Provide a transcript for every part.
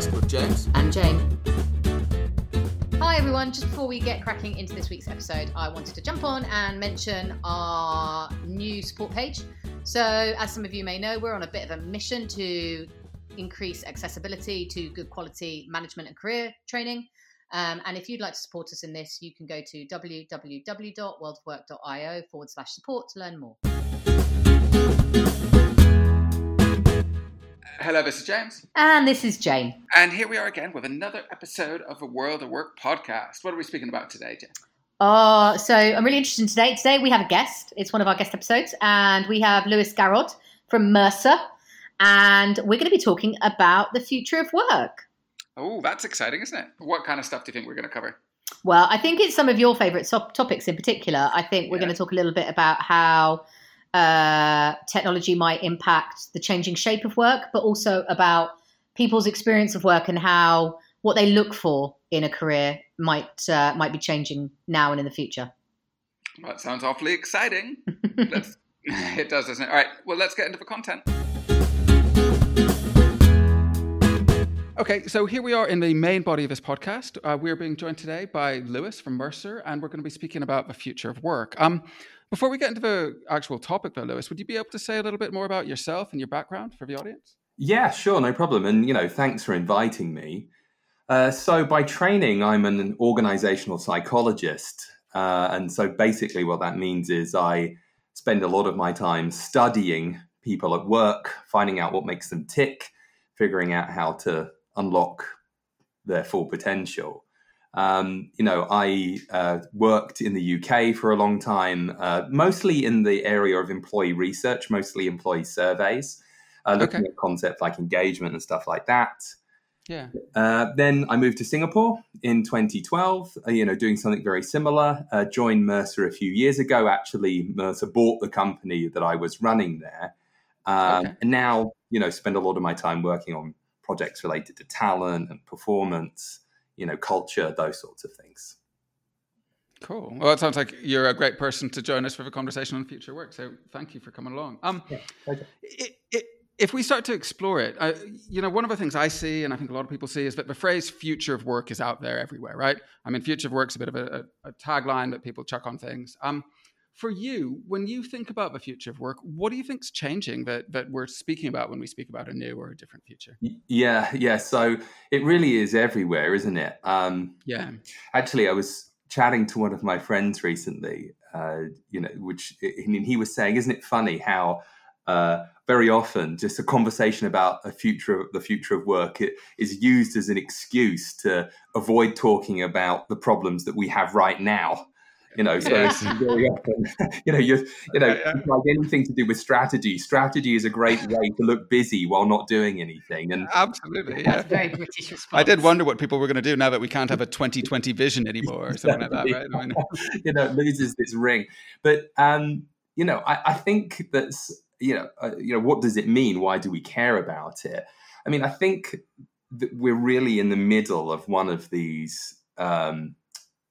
podcast with James and Jane. Hi everyone, just before we get cracking into this week's episode, I wanted to jump on and mention our new support page. So, as some of you may know, we're on a bit of a mission to increase accessibility to good quality management and career training. Um, and if you'd like to support us in this, you can go to www.worldofwork.io forward slash support to learn more. Hello, this is James. And this is Jane. And here we are again with another episode of the World of Work podcast. What are we speaking about today, Jane? Oh, so I'm really interested in today. Today we have a guest. It's one of our guest episodes, and we have Lewis Garrad from Mercer, and we're going to be talking about the future of work. Oh, that's exciting, isn't it? What kind of stuff do you think we're going to cover? Well, I think it's some of your favourite topics in particular. I think we're yeah. going to talk a little bit about how uh, technology might impact the changing shape of work, but also about people's experience of work and how what they look for in a career might uh, might be changing now and in the future. Well, that sounds awfully exciting. it does, doesn't it? All right. Well, let's get into the content. Okay, so here we are in the main body of this podcast. Uh, we're being joined today by Lewis from Mercer, and we're going to be speaking about the future of work. Um, before we get into the actual topic, though, Lewis, would you be able to say a little bit more about yourself and your background for the audience? Yeah, sure, no problem. And you know, thanks for inviting me. Uh, so, by training, I'm an organizational psychologist, uh, and so basically, what that means is I spend a lot of my time studying people at work, finding out what makes them tick, figuring out how to unlock their full potential. Um, you know, I uh, worked in the UK for a long time, uh, mostly in the area of employee research, mostly employee surveys, uh, looking okay. at concepts like engagement and stuff like that. Yeah. Uh, then I moved to Singapore in 2012. Uh, you know, doing something very similar. Uh, joined Mercer a few years ago. Actually, Mercer bought the company that I was running there, um, okay. and now you know spend a lot of my time working on projects related to talent and performance you know, culture, those sorts of things. Cool. Well, it sounds like you're a great person to join us for the conversation on future work. So thank you for coming along. Um, yeah, it, it, if we start to explore it, I, you know, one of the things I see, and I think a lot of people see, is that the phrase "future of work" is out there everywhere, right? I mean, "future of work" is a bit of a, a, a tagline that people chuck on things. Um, for you, when you think about the future of work, what do you think is changing that that we're speaking about when we speak about a new or a different future? Yeah, yeah. So it really is everywhere, isn't it? Um, yeah. Actually, I was chatting to one of my friends recently. Uh, you know, which I mean, he was saying, isn't it funny how uh, very often just a conversation about a future the future of work it is used as an excuse to avoid talking about the problems that we have right now you know, so yeah. very often, you know, you you know, yeah, yeah. like anything to do with strategy. Strategy is a great way to look busy while not doing anything. And absolutely, yeah. very British response. I did wonder what people were going to do now that we can't have a 2020 vision anymore or something like that, right? I mean, you know, it loses this ring. But um, you know, I, I think that's you know, uh, you know, what does it mean? Why do we care about it? I mean, I think that we're really in the middle of one of these. Um,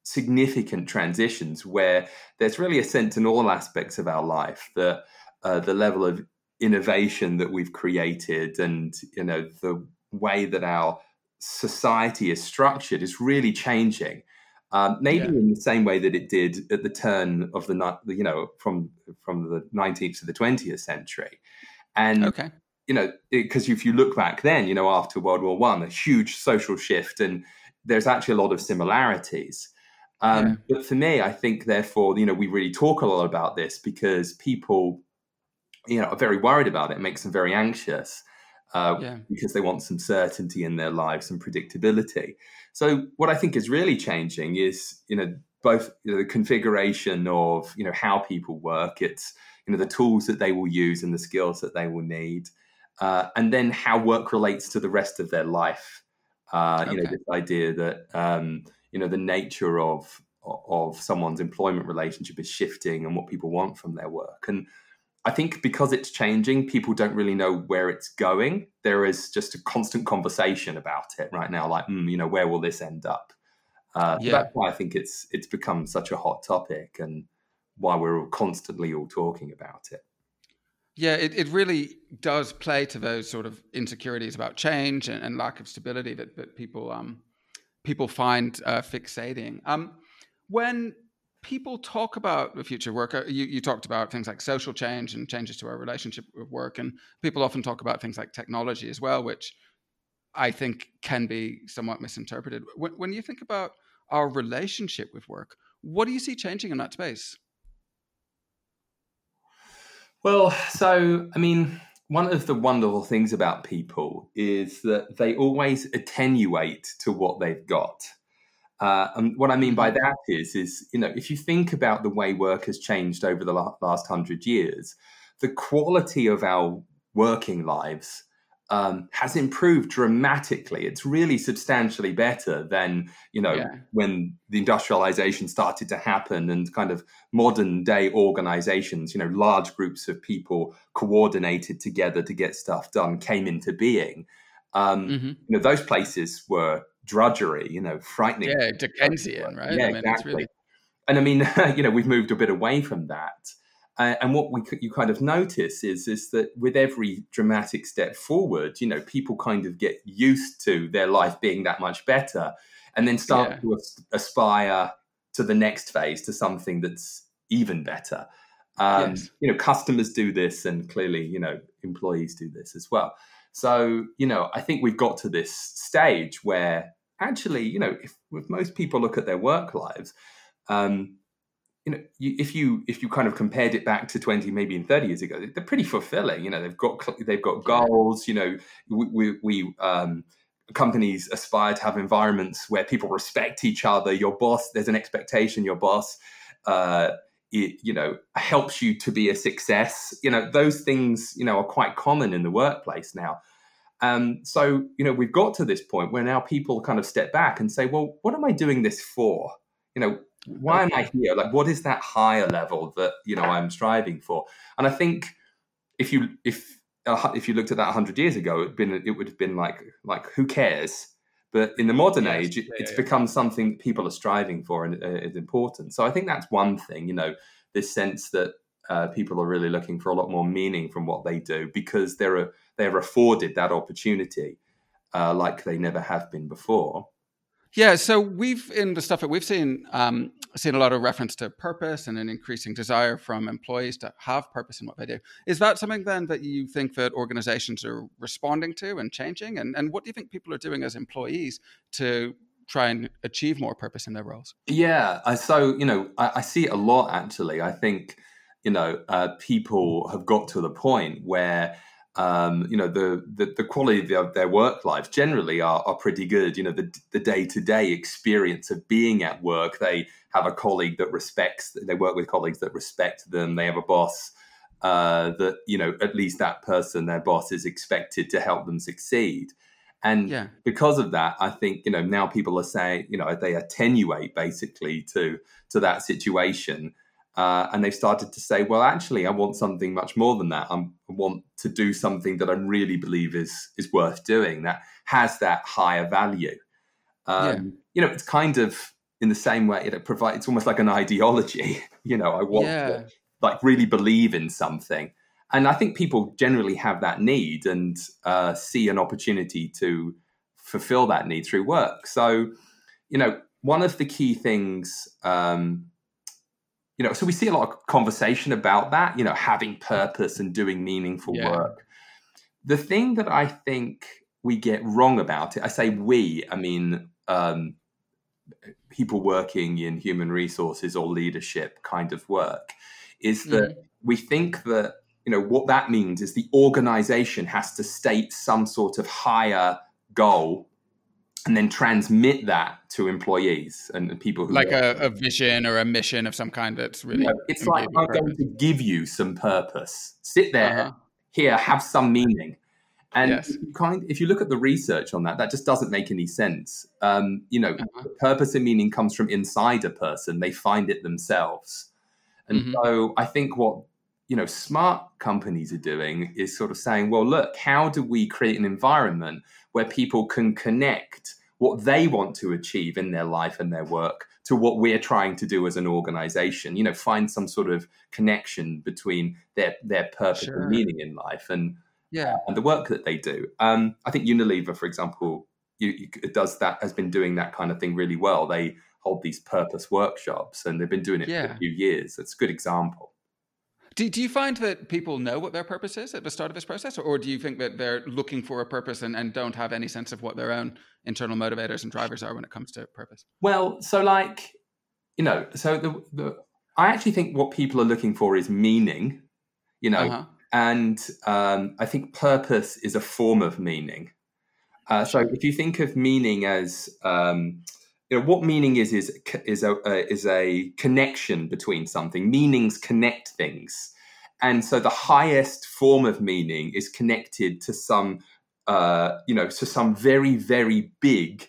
significant transitions where there's really a sense in all aspects of our life that uh, the level of innovation that we've created and you know the way that our society is structured is really changing. Um, maybe yeah. in the same way that it did at the turn of the you know from from the 19th to the 20th century. And okay. you know because if you look back then you know after world war one a huge social shift and there's actually a lot of similarities um, yeah. But for me, I think, therefore, you know, we really talk a lot about this because people, you know, are very worried about it. It makes them very anxious uh, yeah. because they want some certainty in their lives and predictability. So, what I think is really changing is, you know, both you know, the configuration of, you know, how people work. It's, you know, the tools that they will use and the skills that they will need, uh, and then how work relates to the rest of their life. Uh, okay. You know, this idea that. Um, you know the nature of of someone's employment relationship is shifting and what people want from their work. And i think because it's changing people don't really know where it's going. There is just a constant conversation about it right now like mm, you know where will this end up? Uh, yeah. that's why i think it's it's become such a hot topic and why we're all constantly all talking about it. Yeah, it, it really does play to those sort of insecurities about change and, and lack of stability that, that people um, people find uh, fixating. Um, when people talk about the future work, uh, you, you talked about things like social change and changes to our relationship with work, and people often talk about things like technology as well, which I think can be somewhat misinterpreted. When, when you think about our relationship with work, what do you see changing in that space? Well, so I mean, one of the wonderful things about people is that they always attenuate to what they've got. Uh, and what I mean by mm-hmm. that is, is you know, if you think about the way work has changed over the last hundred years, the quality of our working lives um, has improved dramatically. It's really substantially better than you know yeah. when the industrialization started to happen and kind of modern day organizations, you know, large groups of people coordinated together to get stuff done came into being. Um, mm-hmm. You know, those places were drudgery. You know, frightening. Yeah, Dickensian, right? Yeah, I mean, exactly. Really... And I mean, you know, we've moved a bit away from that. Uh, and what we you kind of notice is is that with every dramatic step forward, you know, people kind of get used to their life being that much better, and then start yeah. to aspire to the next phase to something that's even better. Um, yes. You know, customers do this, and clearly, you know, employees do this as well. So, you know, I think we've got to this stage where actually, you know, if, if most people look at their work lives, um, you know, you, if you if you kind of compared it back to twenty, maybe in thirty years ago, they're pretty fulfilling. You know, they've got they've got goals. You know, we, we, we um, companies aspire to have environments where people respect each other. Your boss, there's an expectation. Your boss, uh, it, you know, helps you to be a success. You know, those things, you know, are quite common in the workplace now. Um, so, you know, we've got to this point where now people kind of step back and say, well, what am I doing this for? You know, why am I here? Like, what is that higher level that you know I'm striving for? And I think if you if uh, if you looked at that 100 years ago, it'd been it would have been like like who cares? But in the modern yes, age, yeah, it's yeah. become something people are striving for and uh, is important. So I think that's one thing. You know, this sense that uh, people are really looking for a lot more meaning from what they do because they're they're afforded that opportunity uh, like they never have been before. Yeah, so we've in the stuff that we've seen um, seen a lot of reference to purpose and an increasing desire from employees to have purpose in what they do. Is that something then that you think that organizations are responding to and changing? And and what do you think people are doing as employees to try and achieve more purpose in their roles? Yeah, I, so you know, I, I see it a lot actually. I think you know uh, people have got to the point where um, you know the, the, the quality of their work life generally are, are pretty good. You know the the day to day experience of being at work. They have a colleague that respects. They work with colleagues that respect them. They have a boss uh, that you know at least that person, their boss, is expected to help them succeed. And yeah. because of that, I think you know now people are saying you know they attenuate basically to to that situation uh, and they've started to say, well, actually, I want something much more than that. I'm, i want to do something that I really believe is is worth doing that has that higher value. Um, yeah. You know, it's kind of in the same way it provides. It's almost like an ideology. you know, I want yeah. to like really believe in something, and I think people generally have that need and uh, see an opportunity to fulfill that need through work. So, you know, one of the key things. Um, you know, so we see a lot of conversation about that, you know, having purpose and doing meaningful yeah. work. The thing that I think we get wrong about it, I say we, I mean, um, people working in human resources or leadership kind of work, is that mm. we think that, you know, what that means is the organization has to state some sort of higher goal and then transmit that to employees and people who like a, a, vision or a mission of some kind that's really yeah, it's like i'm going to give you some purpose sit there uh-huh. here have some meaning and yes. if, you kind, if you look at the research on that that just doesn't make any sense um, you know uh-huh. purpose and meaning comes from inside a person they find it themselves and mm-hmm. so i think what you know smart companies are doing is sort of saying well look how do we create an environment where people can connect what they want to achieve in their life and their work to what we're trying to do as an organization you know find some sort of connection between their their purpose sure. and meaning in life and yeah. and the work that they do. Um, i think unilever for example you, you, does that has been doing that kind of thing really well. They hold these purpose workshops and they've been doing it yeah. for a few years. It's a good example do, do you find that people know what their purpose is at the start of this process, or do you think that they're looking for a purpose and, and don't have any sense of what their own internal motivators and drivers are when it comes to purpose? Well, so like, you know, so the, the I actually think what people are looking for is meaning, you know, uh-huh. and um, I think purpose is a form of meaning. Uh, so if you think of meaning as um, you know what meaning is is is a uh, is a connection between something meanings connect things and so the highest form of meaning is connected to some uh, you know to some very very big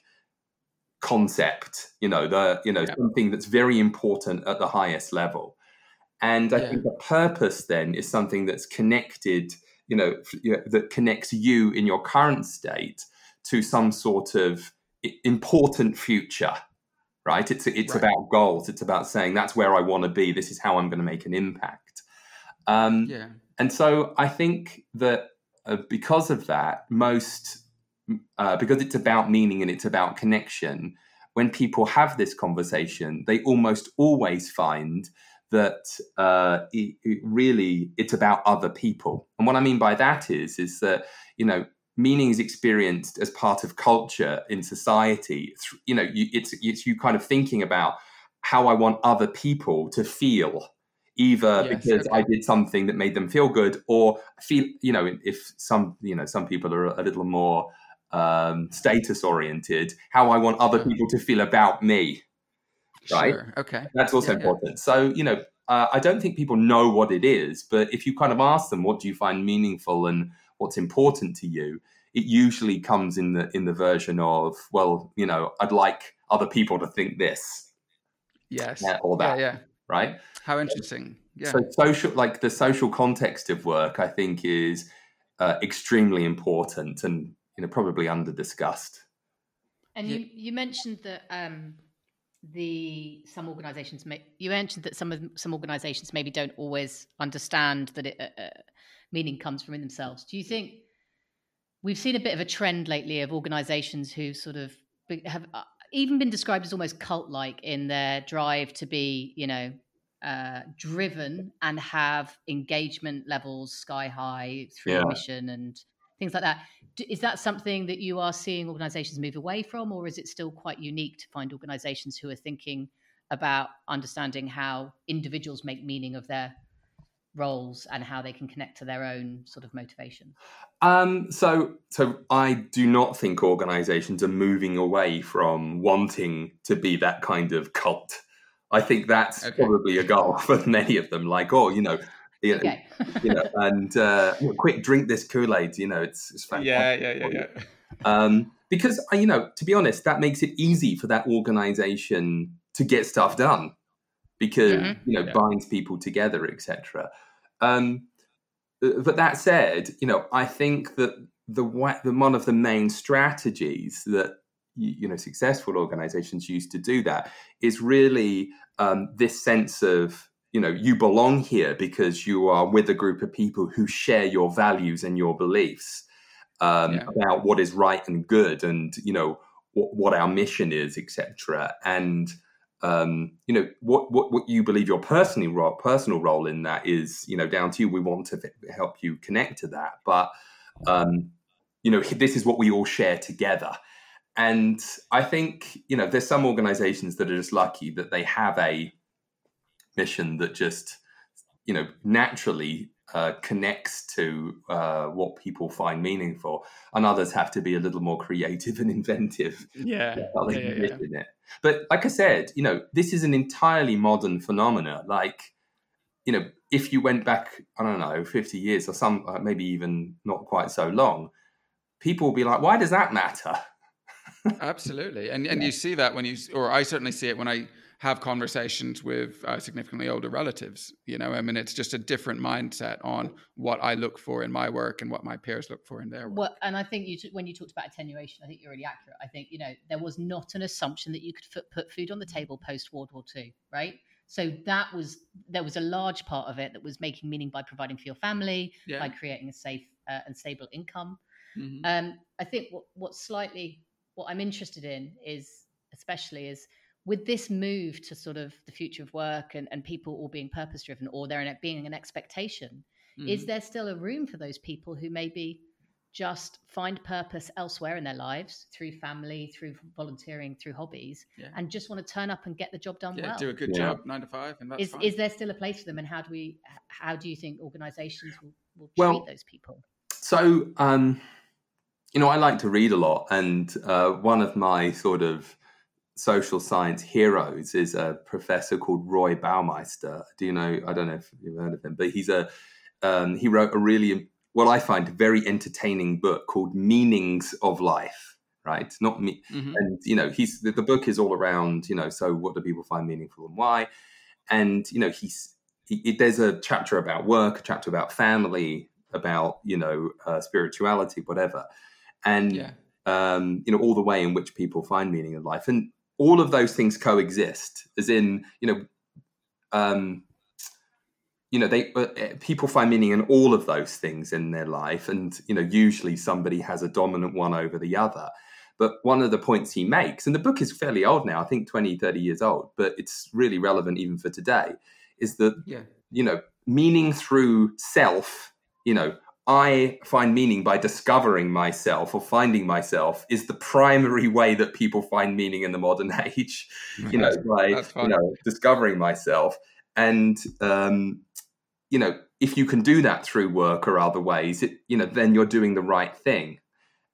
concept you know the you know yeah. something that's very important at the highest level and i yeah. think the purpose then is something that's connected you know that connects you in your current state to some sort of important future right? It's it's right. about goals. It's about saying that's where i want to be. This is how i'm going to make an impact. Um, yeah. and so i think that uh, because of that most uh, because it's about meaning and it's about connection when people have this conversation they almost always find that uh, it, it really it's about other people. And what i mean by that is is that you know meaning is experienced as part of culture in society you know you, it's it's you kind of thinking about how i want other people to feel either yes, because okay. i did something that made them feel good or feel you know if some you know some people are a little more um, status oriented how i want other mm-hmm. people to feel about me right sure. okay that's also yeah, important yeah. so you know uh, i don't think people know what it is but if you kind of ask them what do you find meaningful and what's important to you it usually comes in the in the version of well you know i'd like other people to think this. Yes. Or that yeah, yeah. right? How interesting. Yeah. So social like the social context of work i think is uh, extremely important and you know probably under discussed and you you mentioned that um the some organizations may you mentioned that some of some organizations maybe don't always understand that it uh, uh meaning comes from in themselves. Do you think we've seen a bit of a trend lately of organizations who sort of have uh, even been described as almost cult like in their drive to be, you know, uh, driven and have engagement levels sky high through yeah. mission and things like that. Is that something that you are seeing organizations move away from, or is it still quite unique to find organizations who are thinking about understanding how individuals make meaning of their roles and how they can connect to their own sort of motivation? Um, so, so I do not think organisations are moving away from wanting to be that kind of cult. I think that's okay. probably a goal for many of them. Like, oh, you know, you know, okay. you know and uh, quick drink this Kool Aid. You know, it's, it's fantastic. Yeah, yeah, yeah, yeah. Um, because uh, you know, to be honest, that makes it easy for that organisation to get stuff done because mm-hmm. you know yeah. binds people together, etc. Um, uh, but that said, you know, I think that the, the one of the main strategies that you know successful organizations use to do that is really um, this sense of you know you belong here because you are with a group of people who share your values and your beliefs um, yeah. about what is right and good and you know what, what our mission is etc and um, you know what, what what you believe your personally role, personal role in that is you know down to you. We want to help you connect to that, but um, you know this is what we all share together. And I think you know there's some organisations that are just lucky that they have a mission that just you know naturally uh, connects to uh, what people find meaningful, and others have to be a little more creative and inventive. Yeah, yeah, yeah, yeah. But like I said, you know, this is an entirely modern phenomena. Like, you know, if you went back, I don't know, fifty years or some, uh, maybe even not quite so long, people will be like, "Why does that matter?" Absolutely, and and you see that when you, or I certainly see it when I have conversations with uh, significantly older relatives. You know, I mean, it's just a different mindset on what I look for in my work and what my peers look for in their work. Well, and I think you when you talked about attenuation, I think you're really accurate. I think you know there was not an assumption that you could put food on the table post World War II, right? So that was there was a large part of it that was making meaning by providing for your family, yeah. by creating a safe uh, and stable income. Mm-hmm. Um, I think what what slightly what I'm interested in is especially is with this move to sort of the future of work and, and people all being purpose driven or there being an expectation, mm-hmm. is there still a room for those people who maybe just find purpose elsewhere in their lives through family, through volunteering, through hobbies, yeah. and just want to turn up and get the job done yeah, well. Do a good yeah. job, nine to five, and that's is, fine. is there still a place for them, and how do we? How do you think organisations will, will well, treat those people? So, um, you know, I like to read a lot, and uh, one of my sort of social science heroes is a professor called Roy Baumeister. Do you know? I don't know if you've heard of him, but he's a um, he wrote a really what I find very entertaining book called Meanings of Life. Right, not me, mm-hmm. and you know, he's the, the, book is all around. You know, so what do people find meaningful and why? And you know, he's he, there's a chapter about work, a chapter about family, about you know, uh, spirituality, whatever, and yeah. um, you know, all the way in which people find meaning in life, and all of those things coexist. As in, you know, um, you know they uh, people find meaning in all of those things in their life and you know usually somebody has a dominant one over the other but one of the points he makes and the book is fairly old now i think 20 30 years old but it's really relevant even for today is that yeah. you know meaning through self you know i find meaning by discovering myself or finding myself is the primary way that people find meaning in the modern age you know by you know discovering myself and um, you know, if you can do that through work or other ways, it, you know, then you're doing the right thing.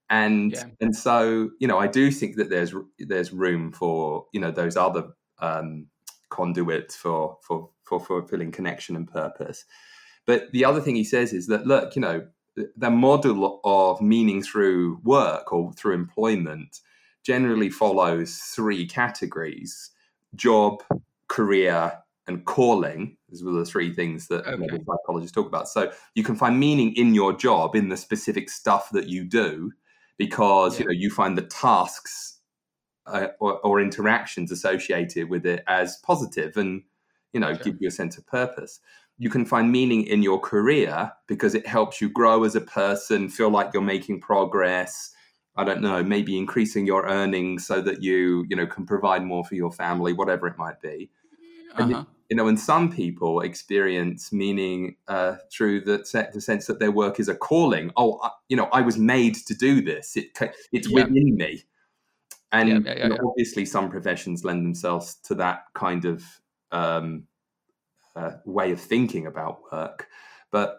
And yeah. and so, you know, I do think that there's there's room for you know those other um, conduits for for for fulfilling connection and purpose. But the other thing he says is that look, you know, the model of meaning through work or through employment generally follows three categories: job, career, and calling. These were the three things that okay. psychologists talk about. So you can find meaning in your job, in the specific stuff that you do, because yeah. you know you find the tasks uh, or, or, interactions associated with it as positive, and you know sure. give you a sense of purpose. You can find meaning in your career because it helps you grow as a person, feel like you're making progress. I don't know, maybe increasing your earnings so that you, you know, can provide more for your family, whatever it might be. Uh-huh you know, and some people experience meaning uh, through the, the sense that their work is a calling. Oh, I, you know, I was made to do this. It, it's yeah. within me. And yeah, yeah, you know, obviously, some professions lend themselves to that kind of um, uh, way of thinking about work. But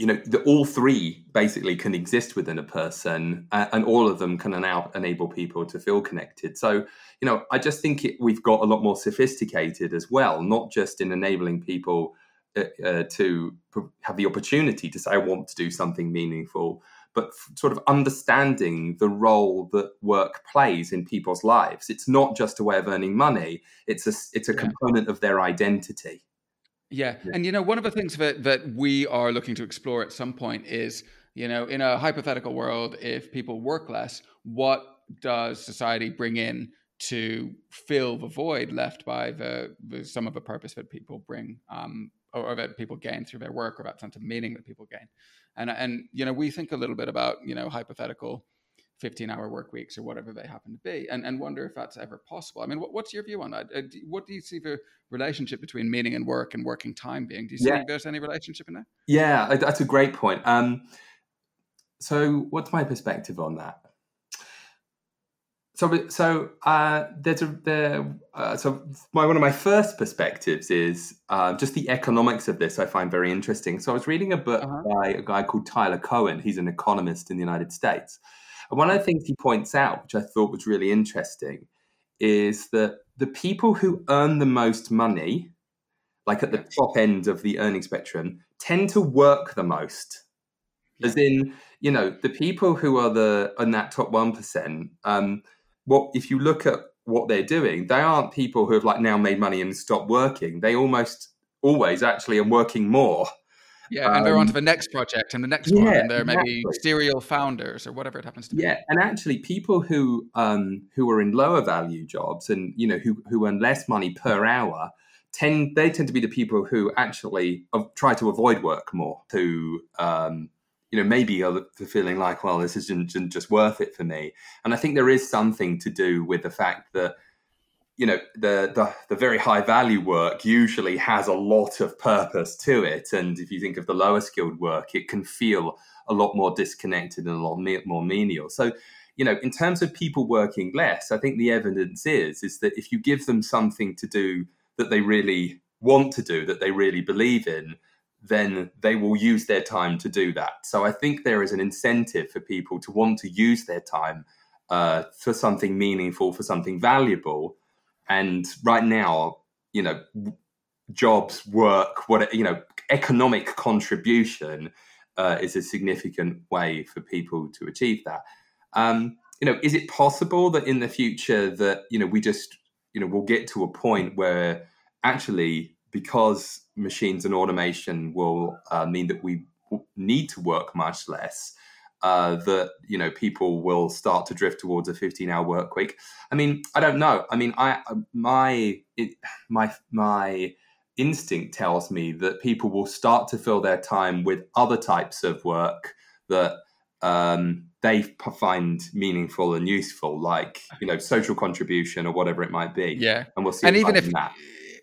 you know, the, all three basically can exist within a person, uh, and all of them can now enable people to feel connected. So, you know, I just think it, we've got a lot more sophisticated as well, not just in enabling people uh, uh, to have the opportunity to say, I want to do something meaningful, but sort of understanding the role that work plays in people's lives. It's not just a way of earning money; it's a it's a yeah. component of their identity. Yeah. yeah. And, you know, one of the things that, that we are looking to explore at some point is, you know, in a hypothetical world, if people work less, what does society bring in to fill the void left by the, the some of the purpose that people bring um, or, or, that people gain through their work or that sense of meaning that people gain? And, and, you know, we think a little bit about, you know, hypothetical 15 hour work weeks or whatever they happen to be and, and wonder if that's ever possible. I mean, what, what's your view on that? Uh, what do you see the relationship between meaning and work and working time being? Do you see yeah. there's any relationship in that? Yeah, that's a great point. Um, so what's my perspective on that? So, so uh, there's a there. Uh, so, my one of my first perspectives is uh, just the economics of this. I find very interesting. So, I was reading a book uh-huh. by a guy called Tyler Cowen. He's an economist in the United States, and one of the things he points out, which I thought was really interesting, is that the people who earn the most money, like at the top end of the earning spectrum, tend to work the most. As in, you know, the people who are the in that top one percent. Um, what if you look at what they're doing, they aren't people who have like now made money and stopped working. They almost always actually are working more. Yeah, and they're on to um, the next project and the next yeah, one, and they're exactly. maybe serial founders or whatever it happens to be. Yeah, and actually, people who um, who are in lower value jobs and you know who who earn less money per hour tend they tend to be the people who actually try to avoid work more. Who um, you know maybe are feeling like, well, this isn't just worth it for me. And I think there is something to do with the fact that you know the, the, the very high value work usually has a lot of purpose to it. And if you think of the lower skilled work it can feel a lot more disconnected and a lot more menial. So you know in terms of people working less i think the evidence is is that if you give them something to do that they really want to do that they really believe in then they will use their time to do that. So i think there is an incentive for people to want to use their time uh, for something meaningful for something valuable and right now, you know, jobs, work, what you know, economic contribution uh, is a significant way for people to achieve that. Um, you know, is it possible that in the future that you know we just you know we'll get to a point where actually because machines and automation will uh, mean that we need to work much less uh, that you know people will start to drift towards a 15 hour work week. I mean i don't know. I mean i my it, my my instinct tells me that people will start to fill their time with other types of work that um, they find meaningful and useful like you know social contribution or whatever it might be. Yeah. And we'll see and even if that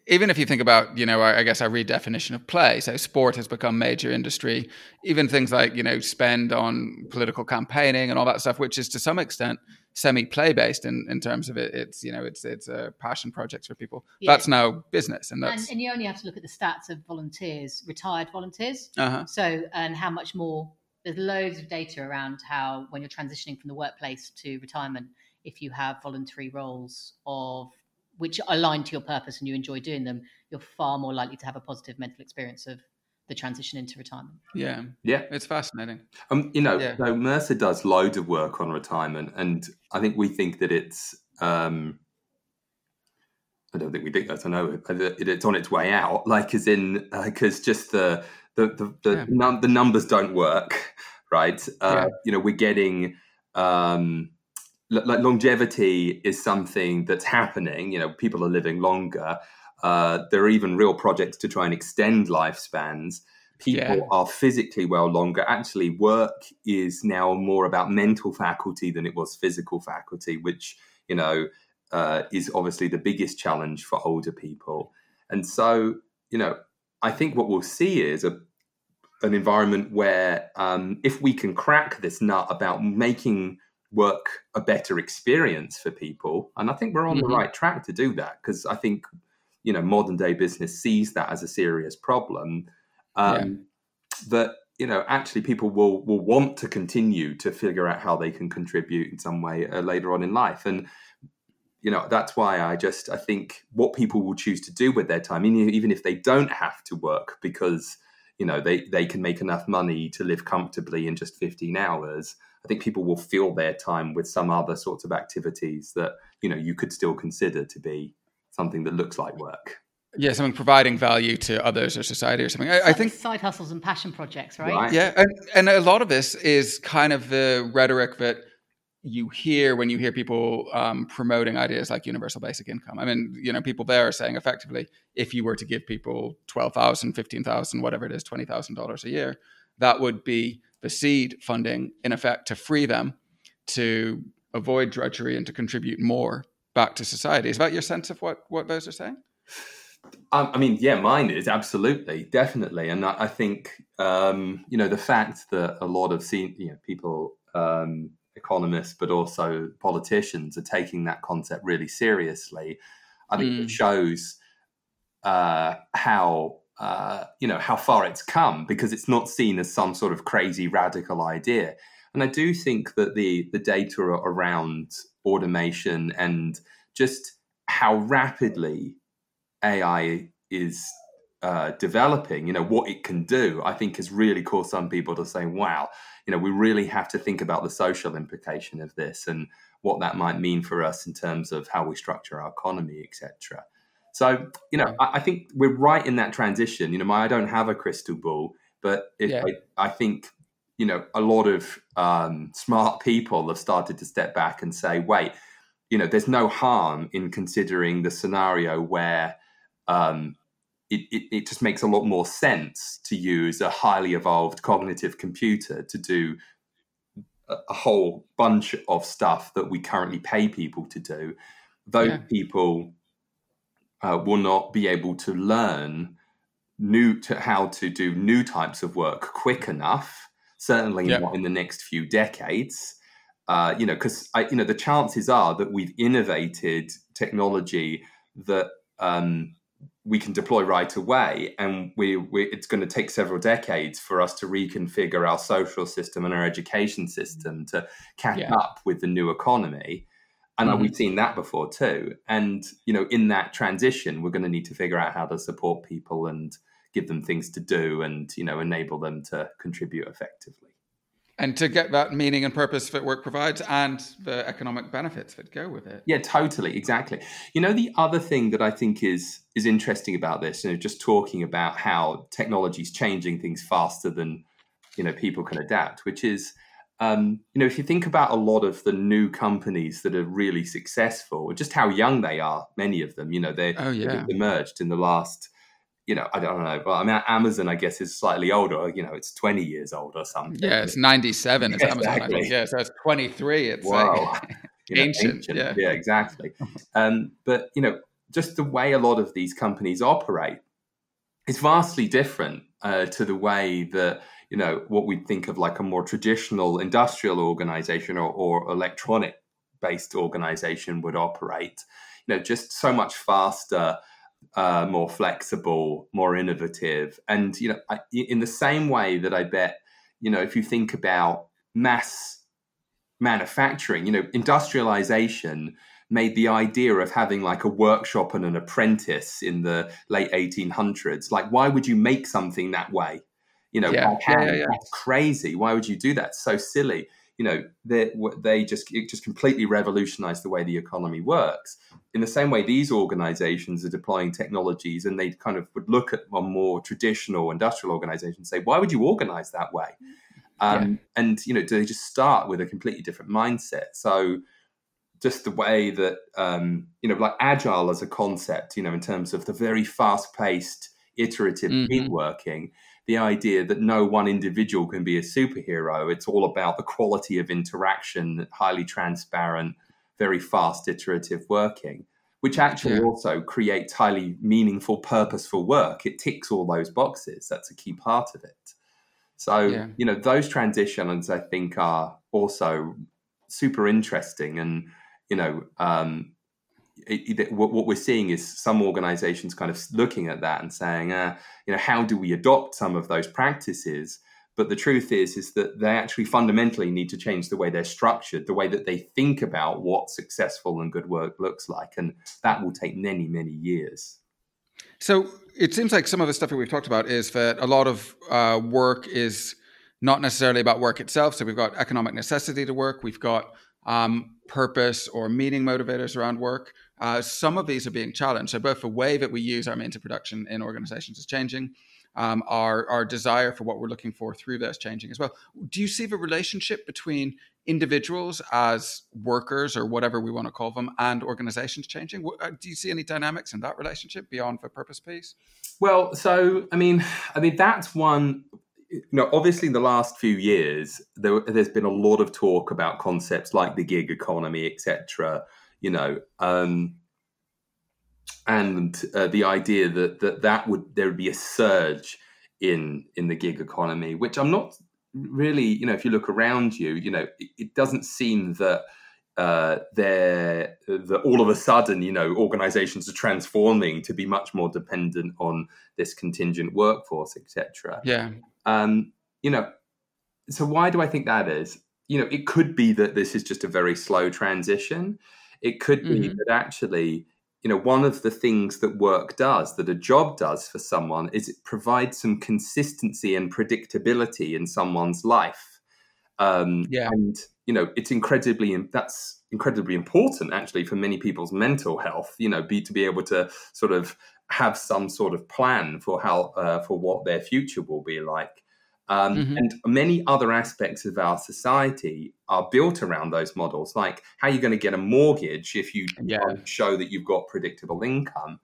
even if you think about, you know, I guess our redefinition of play, so sport has become major industry, even things like, you know, spend on political campaigning and all that stuff, which is to some extent semi-play based in, in terms of it. It's, you know, it's it's a passion projects for people. Yeah. That's now business. And that's and, and, you only have to look at the stats of volunteers, retired volunteers. Uh-huh. So and how much more there's loads of data around how when you're transitioning from the workplace to retirement, if you have voluntary roles of which align to your purpose and you enjoy doing them, you're far more likely to have a positive mental experience of the transition into retirement. Yeah, yeah, it's fascinating. Um, you know, yeah. so Mercer does loads of work on retirement, and I think we think that it's. Um, I don't think we think that. I know it's on its way out. Like, as in, because uh, just the the the the, yeah. num- the, numbers don't work, right? Uh, yeah. You know, we're getting. Um, like longevity is something that's happening. You know, people are living longer. Uh, there are even real projects to try and extend lifespans. People yeah. are physically well longer. Actually, work is now more about mental faculty than it was physical faculty, which you know uh, is obviously the biggest challenge for older people. And so, you know, I think what we'll see is a an environment where um, if we can crack this nut about making work a better experience for people. And I think we're on mm-hmm. the right track to do that because I think, you know, modern day business sees that as a serious problem. Um, yeah. That you know, actually, people will will want to continue to figure out how they can contribute in some way uh, later on in life, and you know that's why I just I think what people will choose to do with their time, even if they don't have to work because you know they they can make enough money to live comfortably in just 15 hours I think people will fill their time with some other sorts of activities that you know you could still consider to be something that looks like work. Yeah, something providing value to others or society or something. I, I think side hustles and passion projects, right? right. Yeah, and, and a lot of this is kind of the rhetoric that you hear when you hear people um, promoting ideas like universal basic income. I mean, you know, people there are saying effectively, if you were to give people 12,000, 15,000, whatever it is, $20,000 a year, that would be the seed funding, in effect, to free them to avoid drudgery and to contribute more back to society. Is that your sense of what, what those are saying? Um, I mean, yeah, mine is absolutely, definitely, and I, I think um, you know the fact that a lot of seen, you know, people, um, economists, but also politicians, are taking that concept really seriously. I think mm. it shows uh, how uh, you know how far it's come because it's not seen as some sort of crazy radical idea. And I do think that the the data around automation and just how rapidly AI is uh, developing, you know, what it can do, I think has really caused some people to say, wow, you know, we really have to think about the social implication of this and what that might mean for us in terms of how we structure our economy, etc. So, you know, I, I, think we're right in that transition. You know, my, I don't have a crystal ball, but yeah. I, I, think, you know, a lot of um, smart people have started to step back and say, wait, you know, there's no harm in considering the scenario where um, it, it, it, just makes a lot more sense to use a highly evolved cognitive computer to do a, a whole bunch of stuff that we currently pay people to do. Those yeah. people uh, will not be able to learn new to how to do new types of work quick enough. Certainly yeah. not in the next few decades. Uh, you know, because you know the chances are that we've innovated technology that um, we can deploy right away, and we, we it's going to take several decades for us to reconfigure our social system and our education system to catch yeah. up with the new economy. And mm-hmm. we've seen that before too. And you know, in that transition, we're going to need to figure out how to support people and give them things to do, and you know, enable them to contribute effectively and to get that meaning and purpose that work provides and the economic benefits that go with it yeah totally exactly you know the other thing that i think is is interesting about this you know just talking about how technology is changing things faster than you know people can adapt which is um, you know if you think about a lot of the new companies that are really successful just how young they are many of them you know they, oh, yeah. emerged in the last you know, I don't know. Well, I mean, Amazon, I guess, is slightly older. You know, it's 20 years old or something. Yeah, it's 97. It's yeah, Amazon. Exactly. Yeah, so it's 23. It's wow. like know, ancient. ancient. Yeah. yeah, exactly. Um, but, you know, just the way a lot of these companies operate is vastly different uh, to the way that, you know, what we think of like a more traditional industrial organization or, or electronic based organization would operate. You know, just so much faster uh, more flexible, more innovative. And, you know, I, in the same way that I bet, you know, if you think about mass manufacturing, you know, industrialization made the idea of having like a workshop and an apprentice in the late 1800s. Like, why would you make something that way? You know, yeah, yeah, yeah, that's crazy. Why would you do that? so silly you know they they just it just completely revolutionized the way the economy works in the same way these organizations are deploying technologies and they kind of would look at a more traditional industrial organization and say why would you organize that way um, yeah. and you know do they just start with a completely different mindset so just the way that um, you know like agile as a concept you know in terms of the very fast paced iterative mm-hmm. team working the idea that no one individual can be a superhero. It's all about the quality of interaction, highly transparent, very fast iterative working, which actually yeah. also creates highly meaningful, purposeful work. It ticks all those boxes. That's a key part of it. So, yeah. you know, those transitions I think are also super interesting and, you know, um, it, it, what, we're seeing is some organizations kind of looking at that and saying, uh, you know, how do we adopt some of those practices? But the truth is, is that they actually fundamentally need to change the way they're structured, the way that they think about what successful and good work looks like, and that will take many, many years. So it seems like some of the stuff that we've talked about is that a lot of uh, work is not necessarily about work itself. So we've got economic necessity to work, we've got um, purpose or meaning motivators around work. Uh, some of these are being challenged. So both the way that we use our means of production in organizations is changing. Um, our our desire for what we're looking for through that's changing as well. Do you see the relationship between individuals as workers or whatever we want to call them and organizations changing? Uh, do you see any dynamics in that relationship beyond the purpose piece? Well, so I mean, I mean that's one you know, obviously, in the last few years, there, has been a lot of talk about concepts like the gig economy, etc. You know, um, and uh, the idea that that that would there would be a surge in in the gig economy, which I'm not really. You know, if you look around you, you know, it, it doesn't seem that uh, they're that all of a sudden, you know, organizations are transforming to be much more dependent on this contingent workforce, etc. Yeah. Um, you know, so why do I think that is? You know, it could be that this is just a very slow transition. It could be mm-hmm. that actually you know, one of the things that work does, that a job does for someone, is it provides some consistency and predictability in someone's life. Um, yeah. And, you know, it's incredibly, that's incredibly important actually for many people's mental health, you know, be to be able to sort of have some sort of plan for how, uh, for what their future will be like. Um, mm-hmm. And many other aspects of our society are built around those models, like how you're going to get a mortgage if you yeah. show that you've got predictable income.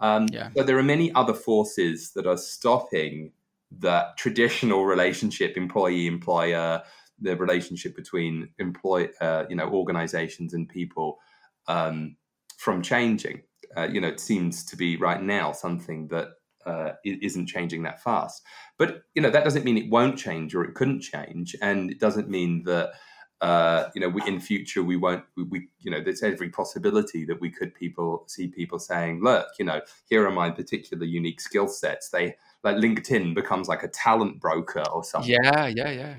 Um, yeah. So there are many other forces that are stopping that traditional relationship, employee-employer, the relationship between employ, uh, you know, organizations and people um, from changing. Uh, you know, it seems to be right now something that uh, isn't changing that fast. But you know that doesn't mean it won't change or it couldn't change, and it doesn't mean that uh, you know we, in future we won't. We, we, you know there's every possibility that we could people see people saying, look, you know, here are my particular unique skill sets. They like LinkedIn becomes like a talent broker or something. Yeah, yeah, yeah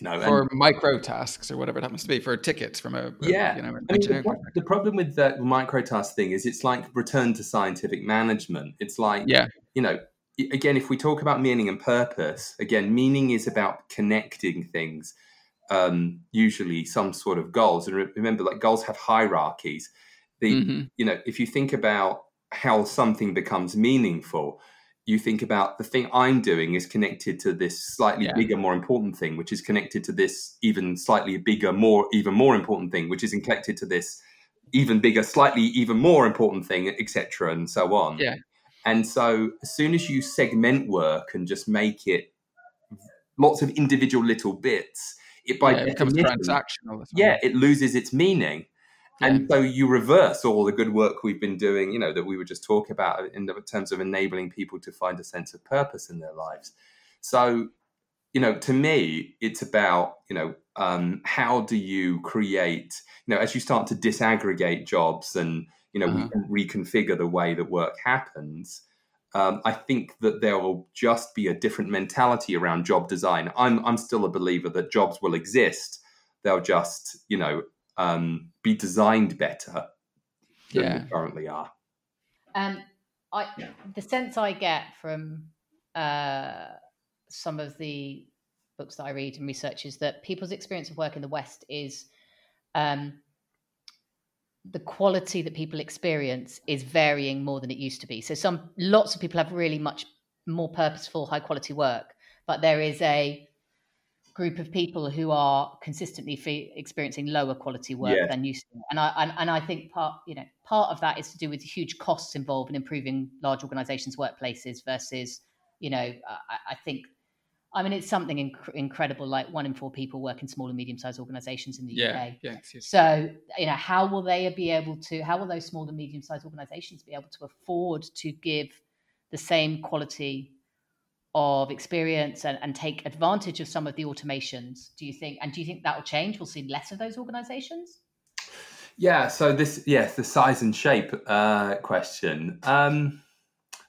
you know, for and, micro tasks or whatever it happens to be for tickets from a yeah. You know, I mean, the, the, problem with that micro task thing is it's like return to scientific management. It's like yeah, you know, again, if we talk about meaning and purpose, again, meaning is about connecting things. Um, usually, some sort of goals, and remember, like goals have hierarchies. The mm-hmm. you know, if you think about how something becomes meaningful you think about the thing I'm doing is connected to this slightly yeah. bigger, more important thing, which is connected to this even slightly bigger, more even more important thing, which is connected to this even bigger, slightly even more important thing, etc., and so on. Yeah. And so, as soon as you segment work and just make it lots of individual little bits, it by yeah, it becomes transactional. Yeah, it loses its meaning. And so you reverse all the good work we've been doing, you know, that we were just talking about in terms of enabling people to find a sense of purpose in their lives. So, you know, to me, it's about, you know, um, how do you create, you know, as you start to disaggregate jobs and, you know, uh-huh. we reconfigure the way that work happens. Um, I think that there will just be a different mentality around job design. I'm I'm still a believer that jobs will exist. They'll just, you know, um, be designed better than yeah. they currently are. Um, I the sense I get from uh, some of the books that I read and research is that people's experience of work in the West is um, the quality that people experience is varying more than it used to be. So some lots of people have really much more purposeful, high quality work, but there is a group of people who are consistently experiencing lower quality work yeah. than used to. And I and, and I think part you know part of that is to do with the huge costs involved in improving large organisations' workplaces versus you know I, I, think. I mean, it's something inc- incredible. Like one in four people work in small and medium-sized organisations in the yeah, UK. Yeah, so, you know, how will they be able to? How will those small and medium-sized organisations be able to afford to give the same quality of experience and, and, take advantage of some of the automations do you think and do you think that will change? We'll see less of those organizations? Yeah so this yes the size and shape uh, question. Um,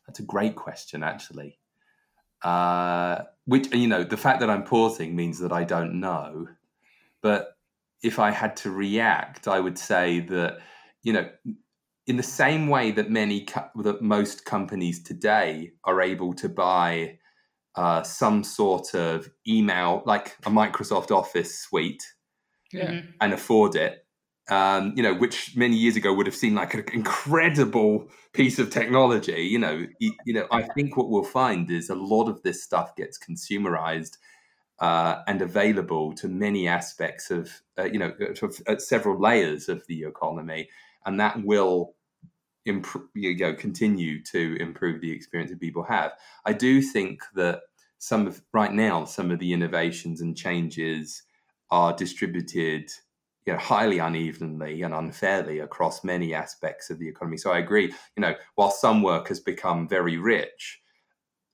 that's a great question actually. Uh, which you know the fact that i'm pausing means that i don't know. But if i had to react i would say that you know in the same way that many that most companies today are able to buy uh, some sort of email, like a Microsoft Office suite, yeah. Mm-hmm. and afford it. Um, you know, which many years ago would have seemed like an incredible piece of technology. You know, you, you know, I think what we'll find is a lot of this stuff gets consumerized uh, and available to many aspects of, uh, you know, at several layers of the economy, and that will improve, you know, continue to improve the experience that people have. I do think that some of right now, some of the innovations and changes are distributed you know, highly unevenly and unfairly across many aspects of the economy. So I agree. You know, while some work has become very rich,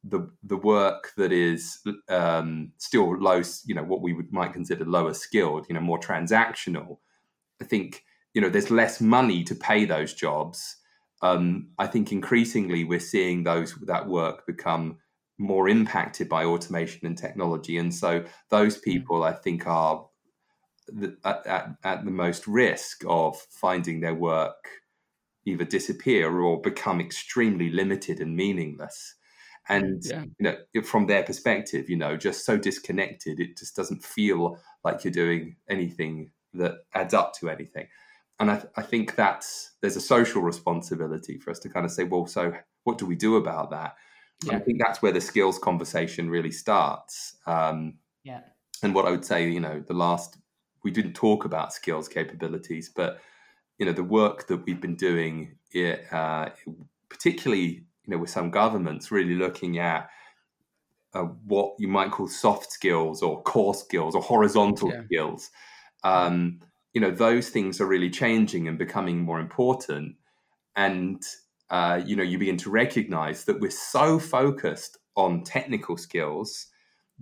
the the work that is um, still low, you know, what we would, might consider lower skilled, you know, more transactional. I think you know there's less money to pay those jobs, um, I think increasingly we're seeing those that work become more impacted by automation and technology, and so those hmm. people I think are the, at, at, at, the most risk of finding their work either disappear or become extremely limited and meaningless. And yeah. you know, from their perspective, you know, just so disconnected, it just doesn't feel like you're doing anything that adds up to anything. And I, I think that's there's a social responsibility for us to kind of say, well, so what do we do about that? Yeah. I think that's where the skills conversation really starts. Um, yeah. And what I would say, you know, the last we didn't talk about skills capabilities, but you know, the work that we've been doing, uh, particularly you know with some governments, really looking at uh, what you might call soft skills or core skills or horizontal yeah. skills. Um, you know, those things are really changing and becoming more important. And uh, you know, you begin to recognize that we're so focused on technical skills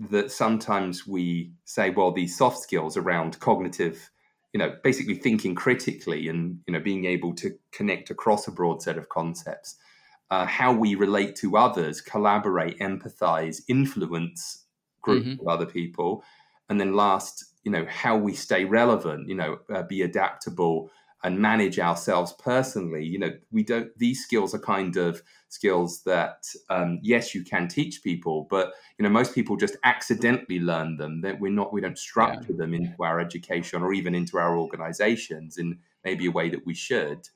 that sometimes we say, well, these soft skills around cognitive, you know, basically thinking critically and, you know, being able to connect across a broad set of concepts uh, how we relate to others, collaborate, empathize, influence groups mm-hmm. of other people. And then last, you know, how we stay relevant, you know, uh, be adaptable, and manage ourselves personally you know we don't these skills are kind of skills that um, yes you can teach people but you know most people just accidentally learn them that we're not we don't structure yeah. them into our education or even into our organizations in maybe a way that we should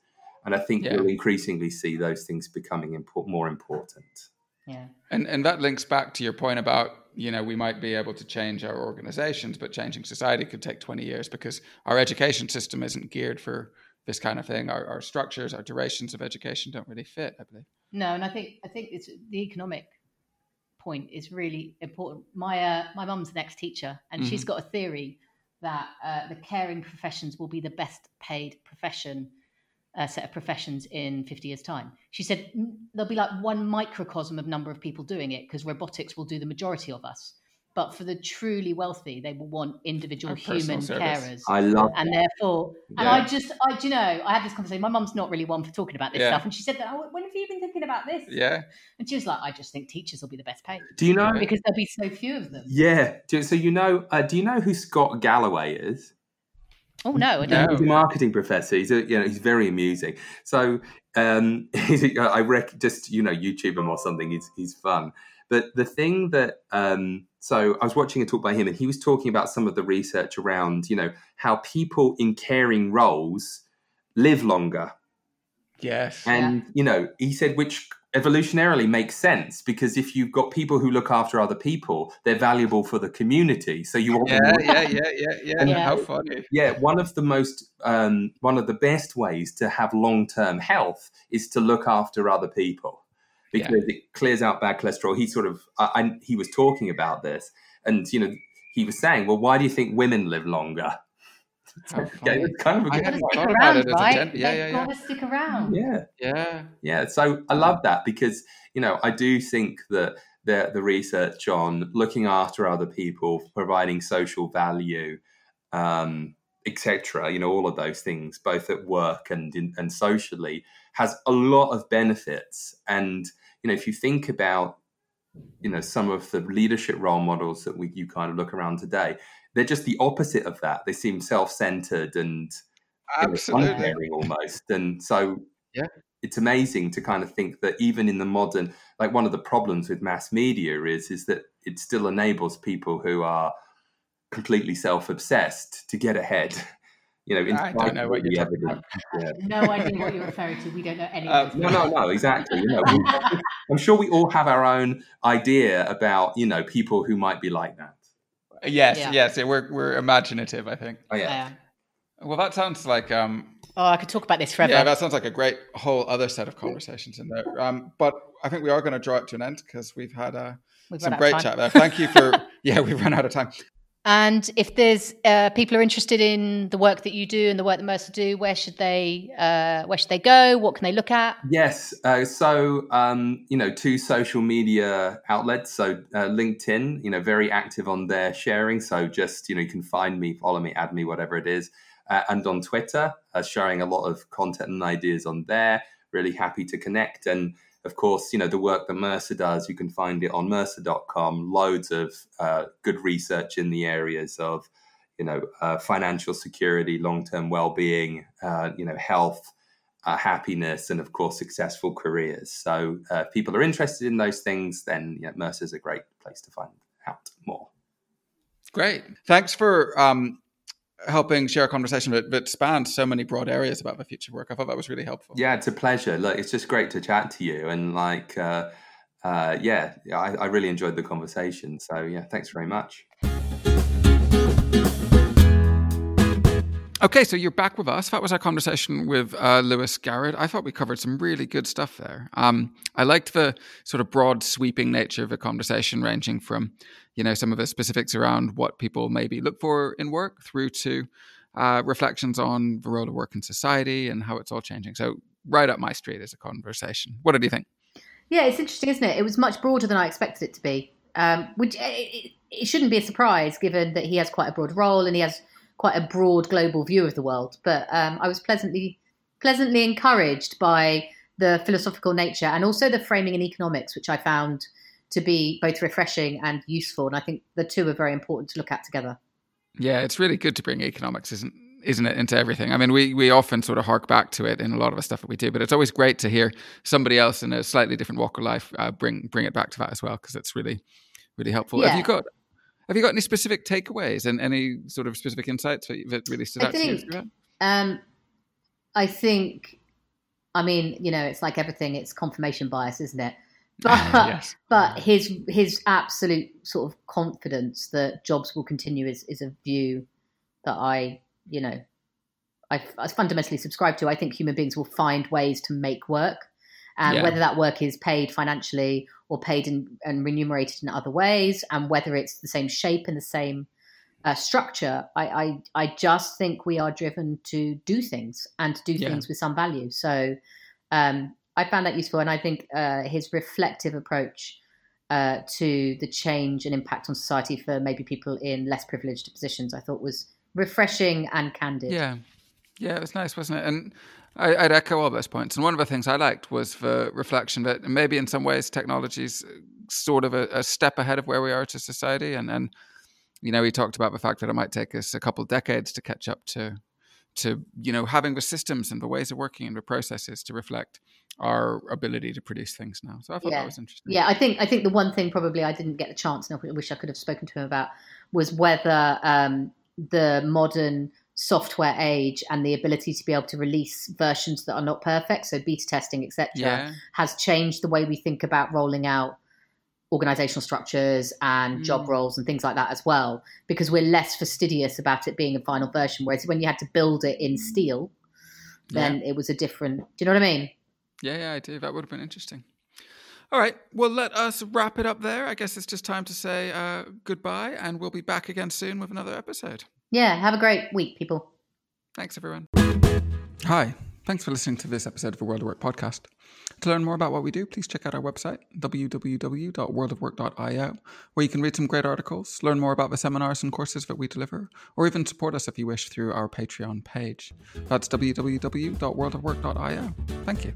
and i think yeah. we'll increasingly see those things becoming import, more important yeah. And and that links back to your point about you know we might be able to change our organizations but changing society could take 20 years because our education system isn't geared for this kind of thing. Our, our structures our durations of education don't really fit i believe. No and i think i think it's the economic point is really important. My uh, my mum's an ex-teacher and mm-hmm. she's got a theory that uh, the caring professions will be the best paid profession uh, set of professions in 50 years time she said there'll be like one microcosm of number of people doing it because robotics will do the majority of us but for the truly wealthy, they will want individual human carers. I love, and that. therefore, yeah. and I just, I, do you know, I had this conversation. My mum's not really one for talking about this yeah. stuff, and she said that. Oh, when have you been thinking about this? Yeah, and she was like, I just think teachers will be the best paid. Do you know because there'll be so few of them? Yeah. So you know, uh, do you know who Scott Galloway is? Oh no, I don't. He's a marketing professor. He's a, you know he's very amusing. So um, I rec just you know YouTube him or something. He's he's fun. But the thing that um, so I was watching a talk by him, and he was talking about some of the research around, you know, how people in caring roles live longer. Yes. And, yeah. you know, he said, which evolutionarily makes sense because if you've got people who look after other people, they're valuable for the community. So you want yeah, yeah, yeah, yeah, yeah, yeah. How funny. Yeah, one of the most, um, one of the best ways to have long term health is to look after other people because yeah. it clears out bad cholesterol. He sort of, I, I, he was talking about this, and you know, he was saying, "Well, why do you think women live longer?" Yeah, it's kind of a good point. Around, it right? yeah, yeah, yeah. Gotta stick around. Yeah, yeah, yeah. So I love that because you know I do think that the the research on looking after other people, providing social value, um, etc. You know, all of those things, both at work and in, and socially, has a lot of benefits. And you know, if you think about you know some of the leadership role models that we you kind of look around today, they're just the opposite of that. They seem self-centered and absolutely almost. And so, yeah, it's amazing to kind of think that even in the modern, like one of the problems with mass media is is that it still enables people who are completely self-obsessed to get ahead. You know, I don't know what you're talking about. Yeah. No idea what you're referring to. We don't know anything. Uh, no, no, no, exactly. You know, we, I'm sure we all have our own idea about you know people who might be like that. Yes, yeah. yes, yeah, we're we're imaginative. I think. Oh yeah. Well, that sounds like. um Oh, I could talk about this forever. Yeah, that sounds like a great whole other set of conversations in there. Um, but I think we are going to draw it to an end because we've had uh, we've some great chat there. Thank you for. yeah, we've run out of time. And if there's uh, people are interested in the work that you do and the work that Mercer do, where should they uh, where should they go? What can they look at? Yes, uh, so um, you know, two social media outlets. So uh, LinkedIn, you know, very active on there sharing. So just you know, you can find me, follow me, add me, whatever it is, uh, and on Twitter, uh, sharing a lot of content and ideas on there. Really happy to connect and of course, you know, the work that Mercer does, you can find it on mercer.com. Loads of uh, good research in the areas of, you know, uh, financial security, long term well being, uh, you know, health, uh, happiness, and of course, successful careers. So, uh, if people are interested in those things, then yeah, Mercer's a great place to find out more. Great. Thanks for um, helping share a conversation that, that spans so many broad areas about the future work. I thought that was really helpful. Yeah, it's a pleasure. Look, it's just great to chat to you. And like, uh, uh, yeah, I, I really enjoyed the conversation. So, yeah, thanks very much. Okay, so you're back with us. That was our conversation with uh, Lewis Garrad. I thought we covered some really good stuff there. Um, I liked the sort of broad, sweeping nature of the conversation, ranging from, you know, some of the specifics around what people maybe look for in work, through to uh, reflections on the role of work in society and how it's all changing. So, right up my street as a conversation. What did you think? Yeah, it's interesting, isn't it? It was much broader than I expected it to be, um, which it, it shouldn't be a surprise given that he has quite a broad role and he has quite a broad global view of the world. But um, I was pleasantly pleasantly encouraged by the philosophical nature and also the framing in economics, which I found to be both refreshing and useful. And I think the two are very important to look at together. Yeah, it's really good to bring economics, isn't isn't it, into everything? I mean, we we often sort of hark back to it in a lot of the stuff that we do, but it's always great to hear somebody else in a slightly different walk of life uh, bring bring it back to that as well, because it's really really helpful. Yeah. Have you got have you got any specific takeaways and any sort of specific insights that really stood I out think, to you? Um, I think, I mean, you know, it's like everything; it's confirmation bias, isn't it? But, yes. but his his absolute sort of confidence that jobs will continue is is a view that I, you know, I, I fundamentally subscribe to. I think human beings will find ways to make work and yeah. whether that work is paid financially or paid in, and remunerated in other ways, and whether it's the same shape and the same uh, structure. I, I, I just think we are driven to do things and to do yeah. things with some value. So um, I found that useful, and I think uh, his reflective approach. Uh, to the change and impact on society for maybe people in less privileged positions, I thought was refreshing and candid. Yeah, yeah, it was nice, wasn't it? And I, would echo all those points. And one of the things I liked was the reflection that maybe in some ways technology's sort of a, a step ahead of where we are to society. And, and, you know, he talked about the fact that it might take us a couple of decades to catch up to, to, you know, having the systems and the ways of working and the processes to reflect our ability to produce things now. So I thought yeah. that was interesting. Yeah, I think, I think the one thing probably I didn't get the chance and I wish I could have spoken to him about was whether um, the modern software age and the ability to be able to release versions that are not perfect so beta testing etc yeah. has changed the way we think about rolling out organizational structures and mm. job roles and things like that as well because we're less fastidious about it being a final version whereas when you had to build it in steel then yeah. it was a different do you know what i mean yeah yeah i do that would have been interesting all right. Well, let us wrap it up there. I guess it's just time to say uh, goodbye, and we'll be back again soon with another episode. Yeah. Have a great week, people. Thanks, everyone. Hi. Thanks for listening to this episode of the World of Work podcast. To learn more about what we do, please check out our website, www.worldofwork.io, where you can read some great articles, learn more about the seminars and courses that we deliver, or even support us if you wish through our Patreon page. That's www.worldofwork.io. Thank you.